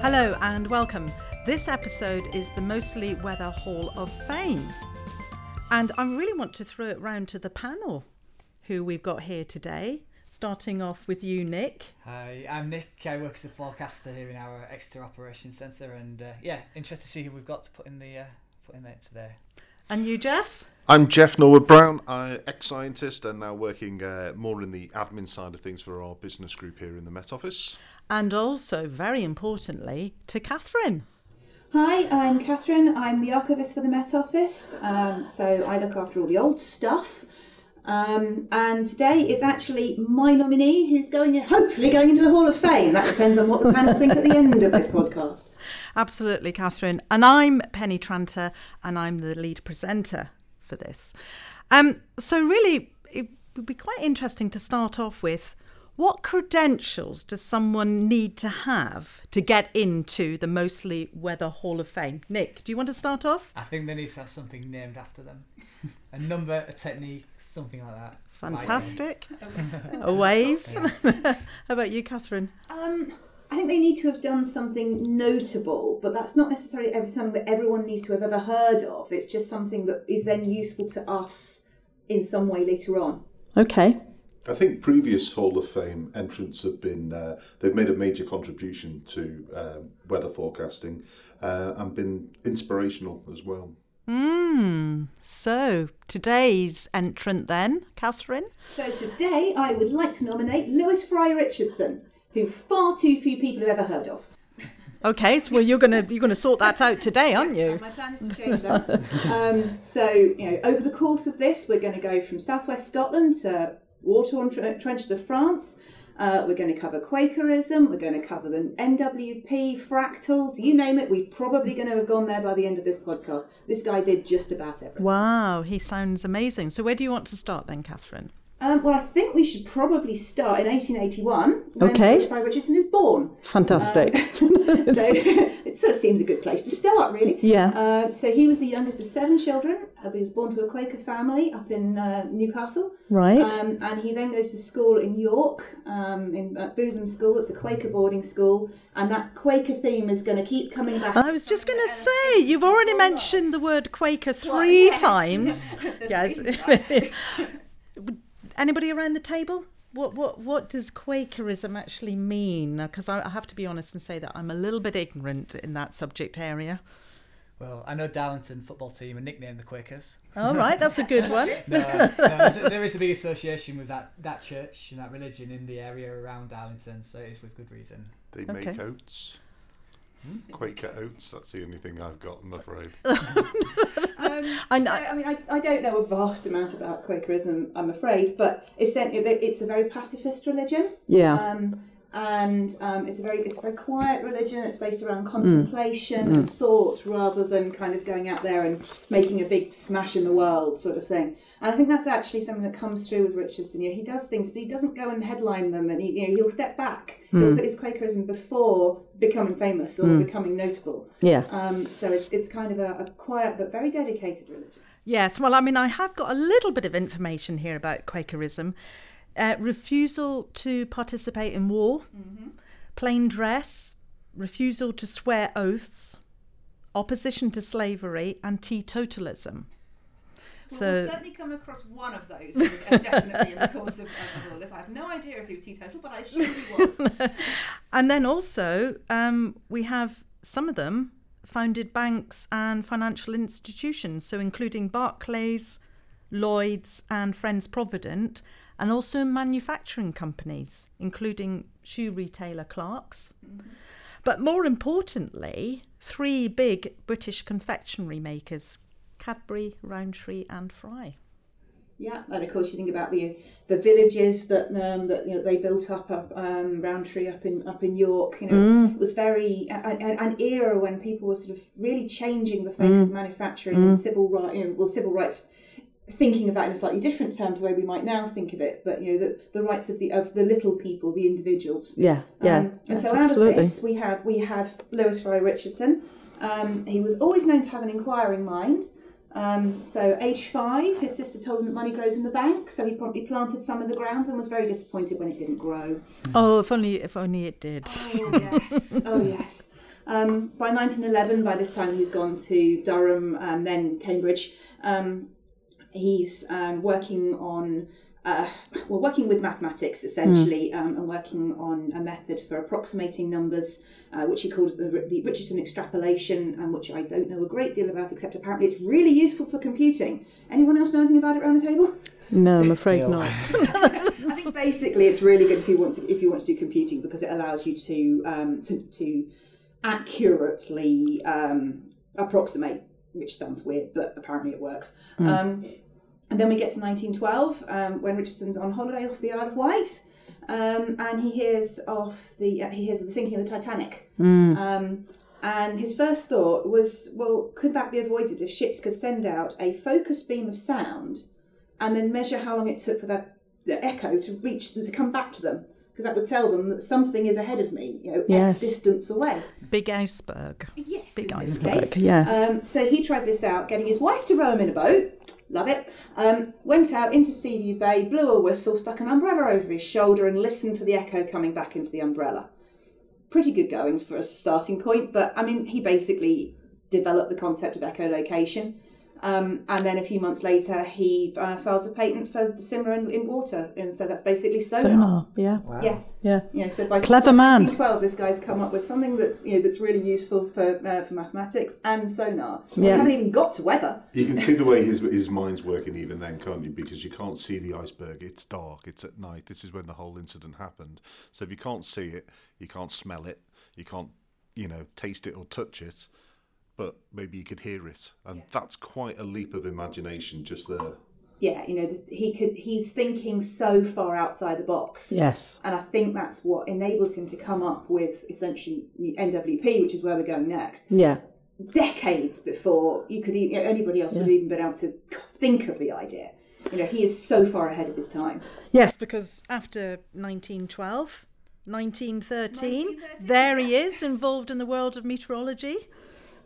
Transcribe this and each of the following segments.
Hello and welcome. This episode is the Mostly Weather Hall of Fame. And I really want to throw it round to the panel who we've got here today. Starting off with you, Nick. Hi, I'm Nick. I work as a forecaster here in our Exeter Operations Centre, and uh, yeah, interested to see who we've got to put in the uh, put in there today. And you, Jeff? I'm Jeff Norwood Brown, I ex-scientist and now working uh, more in the admin side of things for our business group here in the Met Office. And also, very importantly, to Catherine. Hi, I'm Catherine. I'm the archivist for the Met Office, um, so I look after all the old stuff. Um, and today it's actually my nominee who's going, in, hopefully, going into the Hall of Fame. That depends on what the panel think at the end of this podcast. Absolutely, Catherine. And I'm Penny Tranter, and I'm the lead presenter for this. Um, so, really, it would be quite interesting to start off with what credentials does someone need to have to get into the Mostly Weather Hall of Fame? Nick, do you want to start off? I think they need to have something named after them, a number, a technique, something like that. Fantastic. a wave. How about you, Catherine? Um, I think they need to have done something notable, but that's not necessarily every, something that everyone needs to have ever heard of. It's just something that is then useful to us in some way later on. Okay. I think previous Hall of Fame entrants have been, uh, they've made a major contribution to uh, weather forecasting uh, and been inspirational as well. Hmm. So today's entrant then, Catherine? So today I would like to nominate Lewis Fry Richardson, who far too few people have ever heard of. Okay, so well you're gonna you're gonna sort that out today, aren't you? My plan is to change that. um, so you know, over the course of this, we're going to go from southwest Scotland to war-torn trenches of France. Uh, we're going to cover Quakerism. We're going to cover the NWP, fractals, you name it. We're probably going to have gone there by the end of this podcast. This guy did just about everything. Wow, he sounds amazing. So where do you want to start then, Catherine? Um, well, I think we should probably start in 1881 when Okay. H.Y. Richardson is born. Fantastic. so it sort of seems a good place to start, really. Yeah. Uh, so he was the youngest of seven children. Uh, he was born to a Quaker family up in uh, Newcastle. Right. Um, and he then goes to school in York, um, in uh, Bootham School. It's a Quaker boarding school, and that Quaker theme is going to keep coming back. I was just going to say, you've already mentioned the word Quaker three yes. times. Yes. Reason Anybody around the table? What what what does Quakerism actually mean? Because I I have to be honest and say that I'm a little bit ignorant in that subject area. Well, I know Darlington football team are nicknamed the Quakers. All right, that's a good one. No, uh, no, there's a, there is a big association with that, that church and that religion in the area around Darlington, so it is with good reason. They Okay. make oats. Quaker oats, that's the only thing I've got, I'm afraid. Um, I so, I mean, I, I don't know a vast amount about Quakerism, I'm afraid, but it's it's a very pacifist religion. Yeah. Um, and um, it's a very it's a very quiet religion. It's based around Mm. contemplation and thought, rather than kind of going out there and making a big smash in the world sort of thing. And I think that's actually something that comes through with Richardson. You know, he does things, but he doesn't go and headline them, and he, you know, he'll step back. Mm. He'll put his Quakerism before becoming famous or becoming notable. Yeah. Um, so it's it's kind of a, a quiet but very dedicated religion. Yes, well, I mean, I have got a little bit of information here about Quakerism. Uh, refusal to participate in war, plain dress, refusal to swear oaths, opposition to slavery, and teetotalism. Well, we'll So, certainly come across one of those uh, definitely in the course of, of all this. I have no idea if he was teetotal, but I assume he was. and then also um, we have some of them founded banks and financial institutions, so including Barclays, Lloyd's, and Friends Provident, and also in manufacturing companies, including shoe retailer Clarks. But more importantly, three big British confectionery makers Cadbury, Rowntree, and Fry. Yeah, and of course you think about the the villages that um, that you know they built up up um, Rowntree up in up in York. You know, it's- it was very an, an era when people were sort of really changing the face of manufacturing and civil right. You know, well, civil rights. Thinking of that in a slightly different terms, the way we might now think of it, but you know the, the rights of the of the little people, the individuals. Yeah, yeah, Um, and so yes, out of this, we have we have Lewis Fry Richardson. Um, he was always known to have an inquiring mind. Um, so, age five, his sister told him that money grows in the bank, so he promptly planted some in the ground and was very disappointed when it didn't grow. Oh, if only if only it did. Oh yes, oh yes. Um, by 1911, by this time he's gone to Durham and then Cambridge. Um, he's um, working on uh, well, working with mathematics essentially, um, and working on a method for approximating numbers, uh, which he calls the, the Richardson extrapolation, and which I don't know a great deal about, except apparently it's really useful for computing. Anyone else know anything about it around the table? No, I'm afraid Neil. not. I think basically it's really good if you want to if you want to do computing because it allows you to um, to, to accurately um, approximate, which sounds weird, but apparently it works. Um, and then we get to 1912 um, when Richardson's on holiday off the Isle of Wight. Um, and he hears of the uh, he hears of the sinking of the Titanic. Um, and his first thought was, well, could that be avoided if ships could send out a focused beam of sound and then measure how long it took for that the echo to reach them to come back to them? Because that would tell them that something is ahead of me, you know, Yes. X distance away. Big iceberg. Yes, Big iceberg, yes. Um, so he tried this out, getting his wife to row him in a boat. Love it. Um, went out into Seaview Bay, blew a whistle, stuck an umbrella over his shoulder, and listened for the echo coming back into the umbrella. Pretty good going for a starting point, but I mean, he basically developed the concept of echolocation. Um, and then a few months later, he uh, filed a patent for the simmer in, in water, and so that's basically sonar. Sonar. Yeah. Wow. Yeah, Yeah. yeah, so by Clever man. 1912, this guy's come up with something that's you know that's really useful for uh, for mathematics and sonar. We haven't even got to weather. You can see the way his his mind's working even then, can't you? Because you can't see the iceberg. It's dark. It's at night. This is when the whole incident happened. So if you can't see it, you can't smell it, you can't, you know, taste it or touch it, but maybe you could hear it, and that's quite a leap of imagination just there. Yeah, you know, he could. He's thinking so far outside the box. Yes. And I think that's what enables him to come up with essentially NWP, which is where we're going next. Yeah. Decades before you could even, anybody else would have even been able to think of the idea. You know, he is so far ahead of his time. Yes, because after 1912, 1913, there he is, involved in the world of meteorology.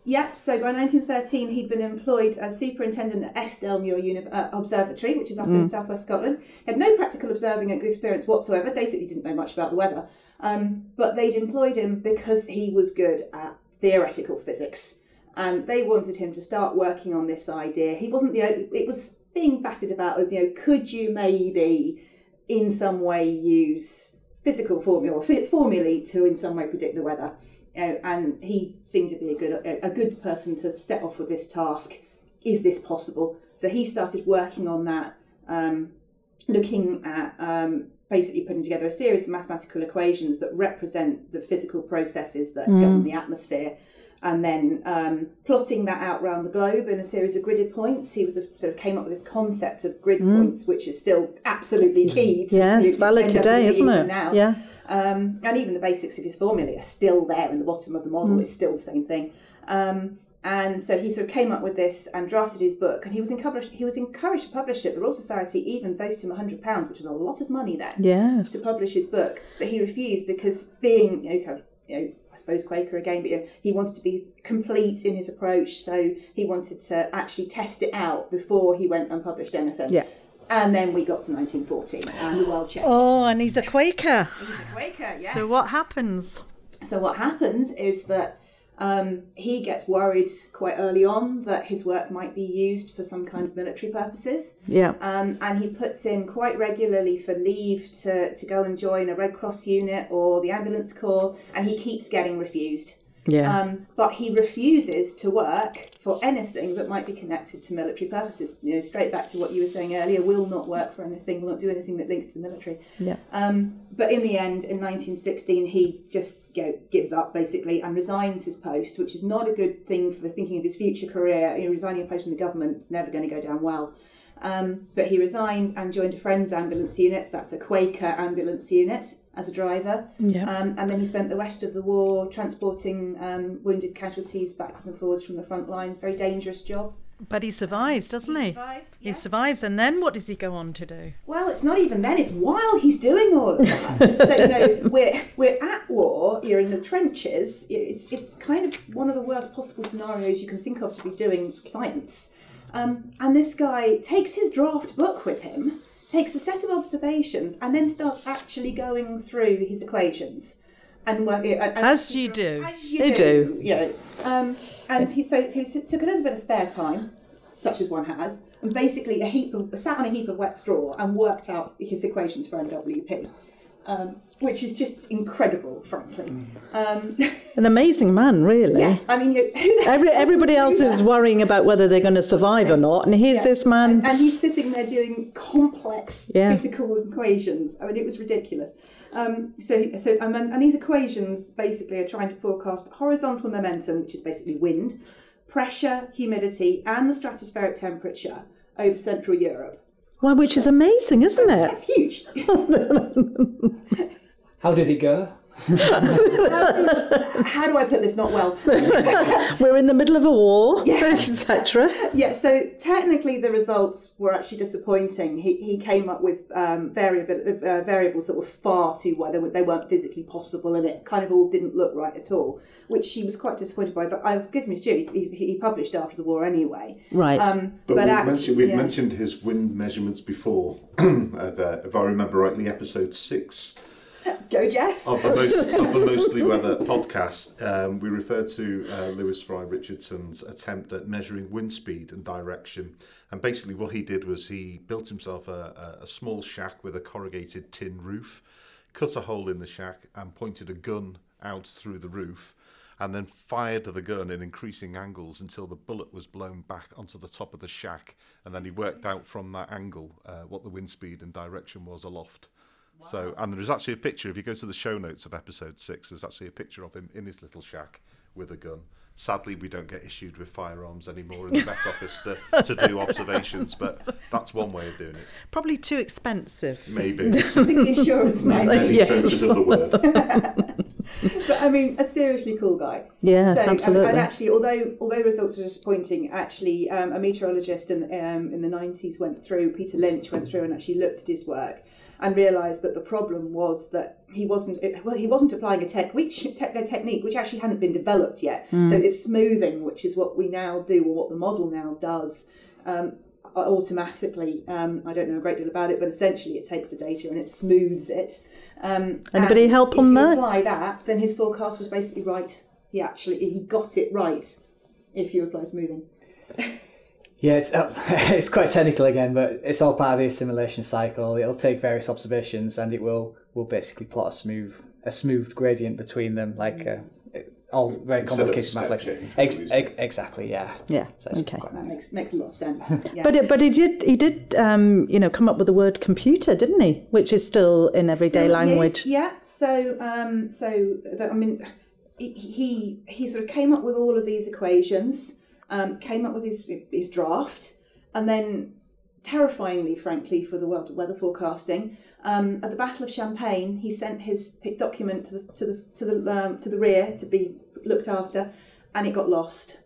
Yep, so by 1913 he'd been employed as superintendent at Eskdalemuir Uni- uh, Observatory, which is up in southwest Scotland. He had no practical observing experience whatsoever, basically didn't know much about the weather. Um, but they'd employed him because he was good at theoretical physics. And they wanted him to start working on this idea. He wasn't the o- it was being batted about as, you know, could you maybe in some way use physical formula or formulae to in some way predict the weather? Know, and he seemed to be a good a, a good person to step off with this task. Is this possible? So he started working on that, um, looking at um, basically putting together a series of mathematical equations that represent the physical processes that govern the atmosphere. And then um, plotting that out around the globe in a series of gridded points, he was a, sort of came up with this concept of grid points, which is still absolutely key. To Yeah, it's valid today, isn't it? Now. Yeah. Um, and even the basics of his formula are still there in the bottom of the model. It's still the same thing. Um, and so he sort of came up with this and drafted his book. And he was encouraged. He was encouraged to publish it. The Royal Society even voted him hundred pounds, which was a lot of money then, Yes. to publish his book. But he refused because being, you know, kind of, you know, I suppose Quaker again, but you know, he wanted to be complete in his approach. So he wanted to actually test it out before he went and published anything. Yeah. And then we got to 1914, and the world changed. Oh, and he's a Quaker. He's a Quaker, yes. So what happens? So what happens is that um, he gets worried quite early on that his work might be used for some kind of military purposes. Yeah. Um, and he puts in quite regularly for leave to, to go and join a Red Cross unit or the ambulance corps, and he keeps getting refused. Yeah. Um, but he refuses to work for anything that might be connected to military purposes. You know, straight back to what you were saying earlier, will not work for anything, will not do anything that links to the military. yeah. Um, but in the end, in 1916, he just you know, gives up basically and resigns his post, which is not a good thing for thinking of his future career. You know, resigning a post in the government is never going to go down well. Um, but he resigned and joined a friend's ambulance unit. So that's a Quaker ambulance unit as a driver. Yeah. Um, and then he spent the rest of the war transporting um, wounded casualties backwards and forwards from the front lines. Very dangerous job. But he survives, doesn't he? survives, He survives, and then what does he go on to do? Well, it's not even then. It's while he's doing all of that. so you know, we're we're at war. You're in the trenches. It's it's kind of one of the worst possible scenarios you can think of to be doing science. Um, and this guy takes his draft book with him, takes a set of observations, and then starts actually going through his equations. and work it and- As you do. As you, You do. do. Yeah. Um, and he so, so he took a little bit of spare time, such as one has, and basically a heap of sat on a heap of wet straw and worked out his equations for NWP, um, which is just incredible, frankly. Um, An amazing man, really. yeah, I mean, you, Every, everybody else is that? worrying about whether they're going to survive or not, and here's Yeah. this man. And, and he's sitting there doing complex Yeah. physical equations. I mean, it was ridiculous. Um, so, so um, and, and these equations basically are trying to forecast horizontal momentum, which is basically wind, pressure, humidity, and the stratospheric temperature over Central Europe. Well, which is amazing, isn't it? That's huge. How did it go? How do I put this not well? We're in the middle of a war, etc. Yeah, so technically the results were actually disappointing. He, he came up with um, variable, uh, variables that were far too wide. They, were, they weren't physically possible and it kind of all didn't look right at all, which he was quite disappointed by. But I've given him his due. He, he published after the war anyway. Right. Um, But, but we've, act- mentioned, we've yeah. mentioned his wind measurements before. of, uh, if I remember rightly, episode six Go, Jeff. of the, most, of the Mostly Weather podcast, um, we refer to uh, Lewis Fry Richardson's attempt at measuring wind speed and direction. And basically, what he did was he built himself a, a, a small shack with a corrugated tin roof, cut a hole in the shack, and pointed a gun out through the roof. And then fired the gun in increasing angles until the bullet was blown back onto the top of the shack. And then he worked out from that angle uh, what the wind speed and direction was aloft. So, and there's actually a picture. If you go to the show notes of episode six, there's actually a picture of him in his little shack with a gun. Sadly, we don't get issued with firearms anymore in the Met Office to, to do observations, but that's one way of doing it. Probably too expensive. Maybe. I think the insurance might Many be. Yes. senses of the word. But I mean, a seriously cool guy. Yes, and- absolutely. And, actually, although although results are disappointing, actually, um, a meteorologist in um, in the nineties went through. Peter Lynch went through and actually looked at his work and realised that the problem was that he wasn't well he wasn't applying a tech which te- technique which actually hadn't been developed yet. So it's smoothing, which is what we now do or what the model now does. Um, automatically um, I don't know a great deal about it but essentially it takes the data and it smooths it um, Anybody and help if on you that? apply that then his forecast was basically right he actually he got it right if you apply smoothing Yeah, it's uh, it's quite technical again, but it's all part of the assimilation cycle. It'll take various observations, and it will will basically plot a smooth a smooth gradient between them, like uh, it- all very Instead complicated step mathematics. Ex- ex- exactly, yeah. Yeah, So it's okay. quite that nice. makes makes a lot of sense yeah. But it, but he did he did um, you know come up with the word computer, didn't he? Which is still in everyday Still language. used- yeah. So, um, so the, I mean, he- he he sort of came up with all of these equations, um, came up with his his draft, and then, terrifyingly, frankly, for the world of weather forecasting, um, at the Battle of Champagne, he sent his document to the to the to the um, to the rear to be looked after, and it got lost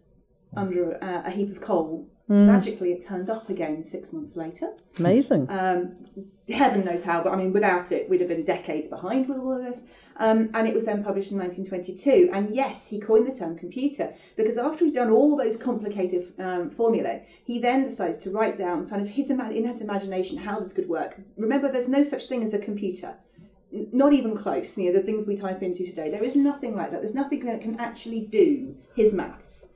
under a, a heap of coal. Magically, it turned up again six months later. Amazing. Um, heaven knows how, but I mean, without it, we'd have been decades behind with all of this. Um, and it was then published in 1922. And yes, he coined the term computer because after he'd done all those complicated um, formulae, he then decided to write down kind of his in his imagination how this could work. Remember, there's no such thing as a computer. Not even close. You know, the things we type into today, there is nothing like that. There's nothing that can actually do his maths.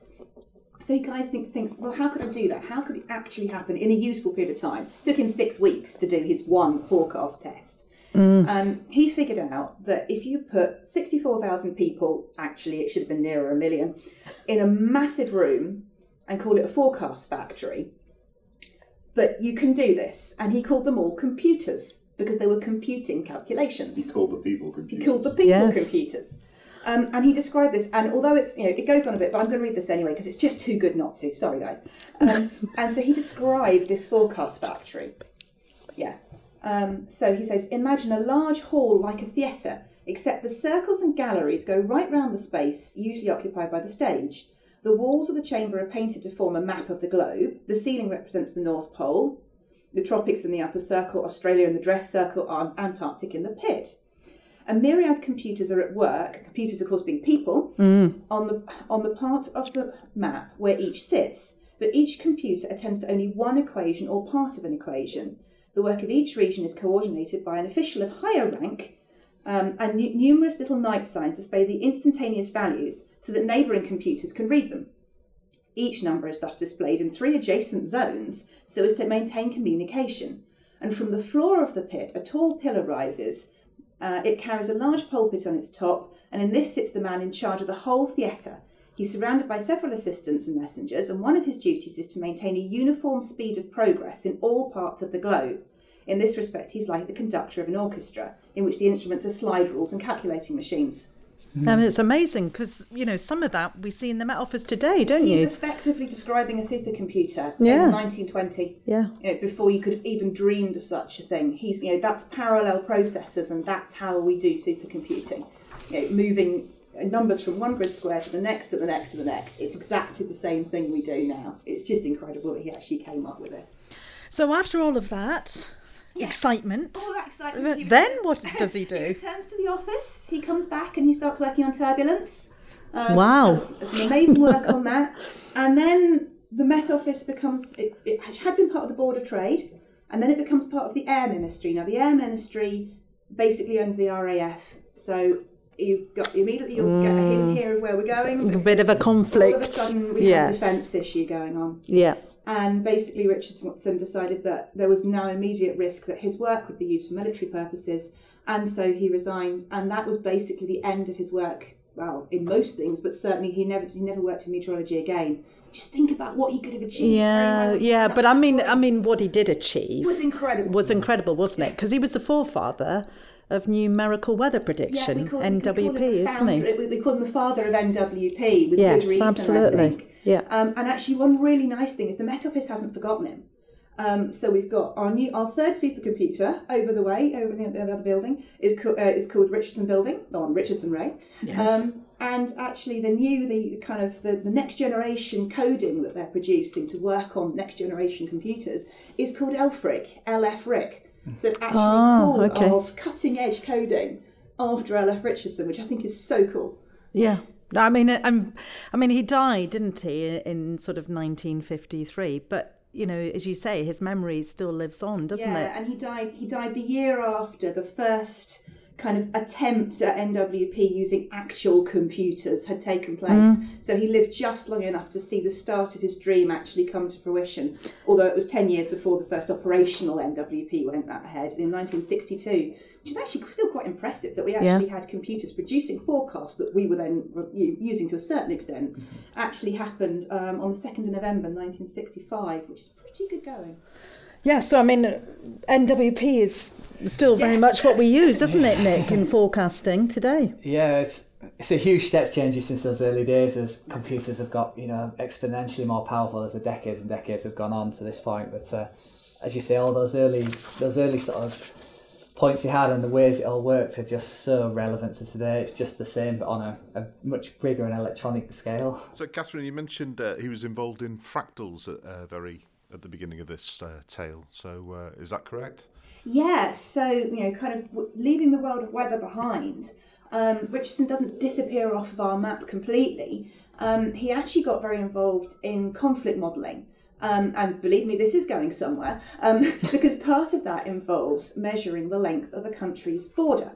So he guys thinks, thinks, well, how could I do that? How could it actually happen in a useful period of time? It took him six weeks to do his one forecast test. Um, he figured out that if you put 64,000 people, actually it should have been nearer a million, in a massive room and call it a forecast factory, but you can do this. And he called them all computers because they were computing calculations He called the people computers. called the people Yes. computers. Um, and he described this, and although it's you know it goes on a bit, but I'm going to read this anyway because it's just too good not to. Sorry, guys. Um, and so he described this forecast factory. Yeah. Um, so he says, imagine a large hall like a theatre, except the circles and galleries go right round the space usually occupied by the stage. The walls of the chamber are painted to form a map of the globe. The ceiling represents the North Pole, the tropics in the upper circle, Australia in the dress circle, and Antarctic in the pit. A myriad computers are at work, computers of course being people, on the on the part of the map where each sits, but each computer attends to only one equation or part of an equation. The work of each region is coordinated by an official of higher rank um, and nu- numerous little night signs display the instantaneous values so that neighbouring computers can read them. Each number is thus displayed in three adjacent zones so as to maintain communication. And from the floor of the pit, a tall pillar rises. Uh, it carries a large pulpit on its top, and in this sits the man in charge of the whole theatre. He's surrounded by several assistants and messengers, and one of his duties is to maintain a uniform speed of progress in all parts of the globe. In this respect, he's like the conductor of an orchestra, in which the instruments are slide rules and calculating machines. I mean, it's amazing because you know some of that we see in the Met Office today, don't He's you? He's effectively describing a supercomputer Yeah. in 1920. Yeah. You know, before you could have even dreamed of such a thing. He's, you know, that's parallel processors, and that's how we do supercomputing. You know, moving uh, numbers from one grid square to the next, to the next, to the next. It's exactly the same thing we do now. It's just incredible that he actually came up with this. So after all of that excitement, All that excitement. he then returns- what does he do? he returns to the office. He comes back and he starts working on turbulence. Um, Wow. does some amazing work on that. And then the Met Office becomes, it, it had been part of the Board of Trade, and then it becomes part of the Air Ministry. Now, the Air Ministry basically owns the RAF. So you've got immediately you'll get a hint here of where we're going. A bit of a conflict. All of a sudden, we yes. have a defence issue going on. Yeah. And basically, Richardson decided that there was now immediate risk that his work would be used for military purposes, and so he resigned. And that was basically the end of his work. Well, in most things, but certainly he never he never worked in meteorology again. Just think about what he could have achieved. Yeah, yeah, but I mean, I mean, what he did achieve was incredible. was incredible, wasn't it? Because he was the forefather of numerical weather prediction, we call- him NWP, the isn't he? We, we call him the father of NWP with Yes, good reason. absolutely. I think. Yeah. Um, and actually, one really nice thing is the Met Office hasn't forgotten him. Um, so we've got our new, our third supercomputer over the way, over in the, the other building, is co- uh, is called Richardson Building on Richardson Ray. Yes. Um, and actually, the new, the kind of the, the next generation coding that they're producing to work on next generation computers is called LFRIC, LFRIC. So it actually Ah, called okay. of cutting edge coding after LF Richardson, which I think is so cool. Yeah. I mean, I'm, I mean, he died, didn't he, in sort of 1953? But you know, as you say, his memory still lives on, doesn't yeah, it? Yeah, and he died. He died the year after the first kind of attempt at NWP using actual computers had taken place. Mm. So he lived just long enough to see the start of his dream actually come to fruition. Although it was ten years before the first operational NWP went ahead in 1962. Which is actually still quite impressive that we actually had computers producing forecasts that we were then using to a certain extent. Actually happened um, on the 2nd of November 1965, which is pretty good going. Yeah, so I mean, NWP is still very Yeah. much what we use, isn't it, Nick, in forecasting today? Yeah, it's it's a huge step change since those early days as computers have got you know exponentially more powerful as the decades and decades have gone on to this point. But uh, as you say, all those early those early sort of points he had and the ways it all worked are just so relevant to today. It's just the same, but on a, a much bigger and electronic scale. So, Catherine, you mentioned uh, he was involved in fractals at uh, very at the beginning of this uh, tale. So, uh, is that correct? Yeah, so you know, kind of leaving the world of weather behind, um, Richardson doesn't disappear off of our map completely. Um, he actually got very involved in conflict modelling. Um, and believe me, this is going somewhere um, because part of that involves measuring the length of a country's border.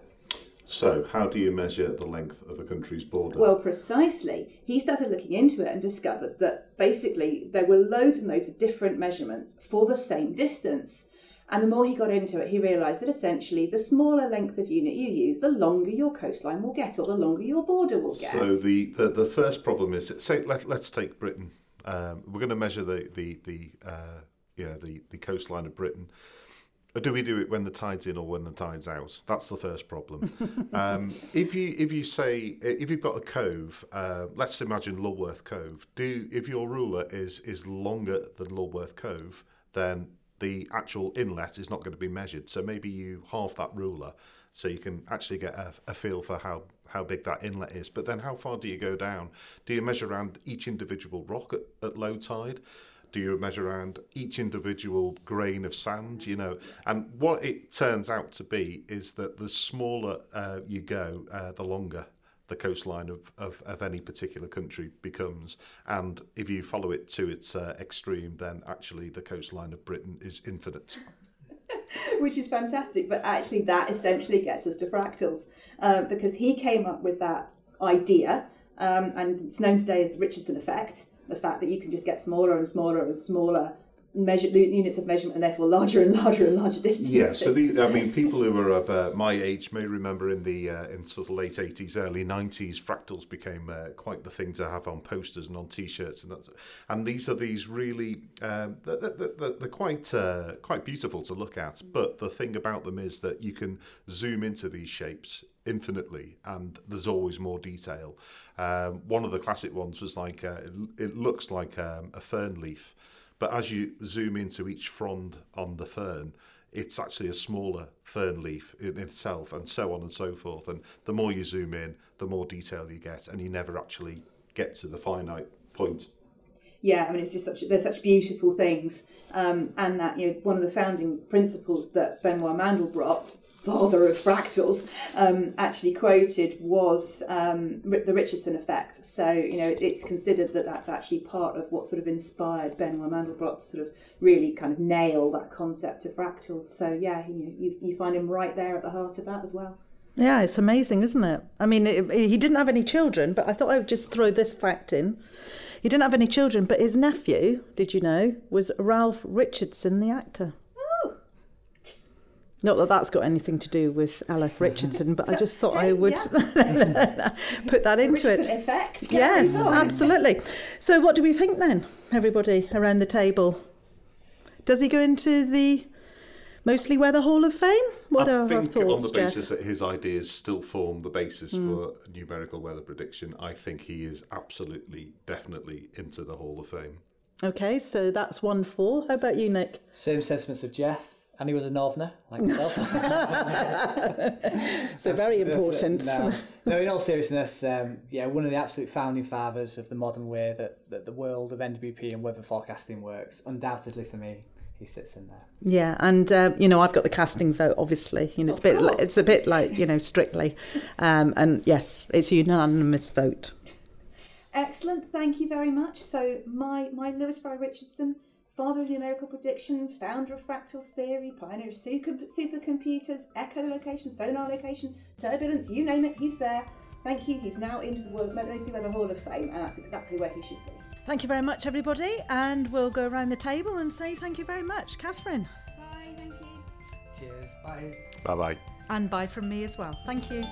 So, how do you measure the length of a country's border? Well, precisely. He started looking into it and discovered that basically there were loads and loads of different measurements for the same distance. And the more he got into it, he realised that essentially the smaller length of unit you use, the longer your coastline will get, or the longer your border will get. So the, the, the first problem is say let, let's take Britain. Um, we're going to measure the the the uh, you know the, the coastline of Britain. Or do we do it when the tide's in or when the tide's out? That's the first problem. um, if you if you say if you've got a cove, uh, let's imagine Lulworth Cove. Do if your ruler is is longer than Lulworth Cove, then the actual inlet is not going to be measured. So maybe you half that ruler, so you can actually get a, a feel for how how big that inlet is. But then, how far do you go down? Do you measure around each individual rock at, at low tide? Do you measure around each individual grain of sand? You know, and what it turns out to be is that the smaller uh, you go, uh, the longer the coastline of, of, of any particular country becomes. And if you follow it to its uh, extreme, then actually the coastline of Britain is infinite. which is fantastic. But actually, that essentially gets us to fractals um, because he came up with that idea, um, and it's known today as the Richardson effect. The fact that you can just get smaller and smaller and smaller measure units of measurement and therefore larger and larger and larger distances. Yeah, so these, I mean, people who are of uh, my age may remember in the uh, in sort of late eighties, early nineties, fractals became uh, quite the thing to have on posters and on T-shirts, and that's, and these are these really um, they're, they're, they're quite uh, quite beautiful to look at. But the thing about them is that you can zoom into these shapes infinitely, and there's always more detail. Um, one of the classic ones was like uh, it, it looks like um, a fern leaf but as you zoom into each frond on the fern, it's actually a smaller fern leaf in itself, and so on and so forth. And the more you zoom in, the more detail you get, and you never actually get to the finite point. Yeah, I mean, it's just such they're such beautiful things, um, and that you know one of the founding principles that Benoit Mandelbrot father of fractals, um, actually quoted was um, the Richardson effect. So, you know, it's, considered that that's actually part of what sort of inspired Benoit Mandelbrot to sort of really kind of nail that concept of fractals. So, yeah, you, you, you find him right there at the heart of that as well. Yeah, it's amazing, isn't it? I mean, it, it, he didn't have any children, but I thought I would just throw this fact in. He didn't have any children, but his nephew, did you know, was Ralph Richardson, the actor. Not that that's got anything to do with L.F. Richardson, but I just thought I would yeah. put that into it. Effect. Yes, absolutely. So, what do we think then, everybody around the table? Does he go into the mostly weather Hall of Fame? What I are think our thoughts, on the basis Jeff? that his ideas still form the basis mm. for numerical weather prediction, I think he is absolutely, definitely into the Hall of Fame. Okay, so that's one four. How about you, Nick? Same sentiments of Jeff and he was a Northerner like myself. so very important. No, no, in all seriousness, um, yeah, one of the absolute founding fathers of the modern way that, that the world of NWP and weather forecasting works. Undoubtedly for me, he sits in there. Yeah, and uh, you know I've got the casting vote. Obviously, you know it's of a bit course. it's a bit like you know strictly, um, and yes, it's a unanimous vote. Excellent, thank you very much. So my my Lewis Fry Richardson father of numerical prediction, founder of fractal theory, pioneer of super, supercomputers, echolocation, sonar location, turbulence, you name it, he's there. Thank you. He's now into the World Mostly Weather Hall of Fame, and that's exactly where he should be. Thank you very much, everybody. And we'll go around the table and say thank you very much. Catherine. Bye, thank you. Cheers. Bye. Bye bye. And bye from me as well. Thank you.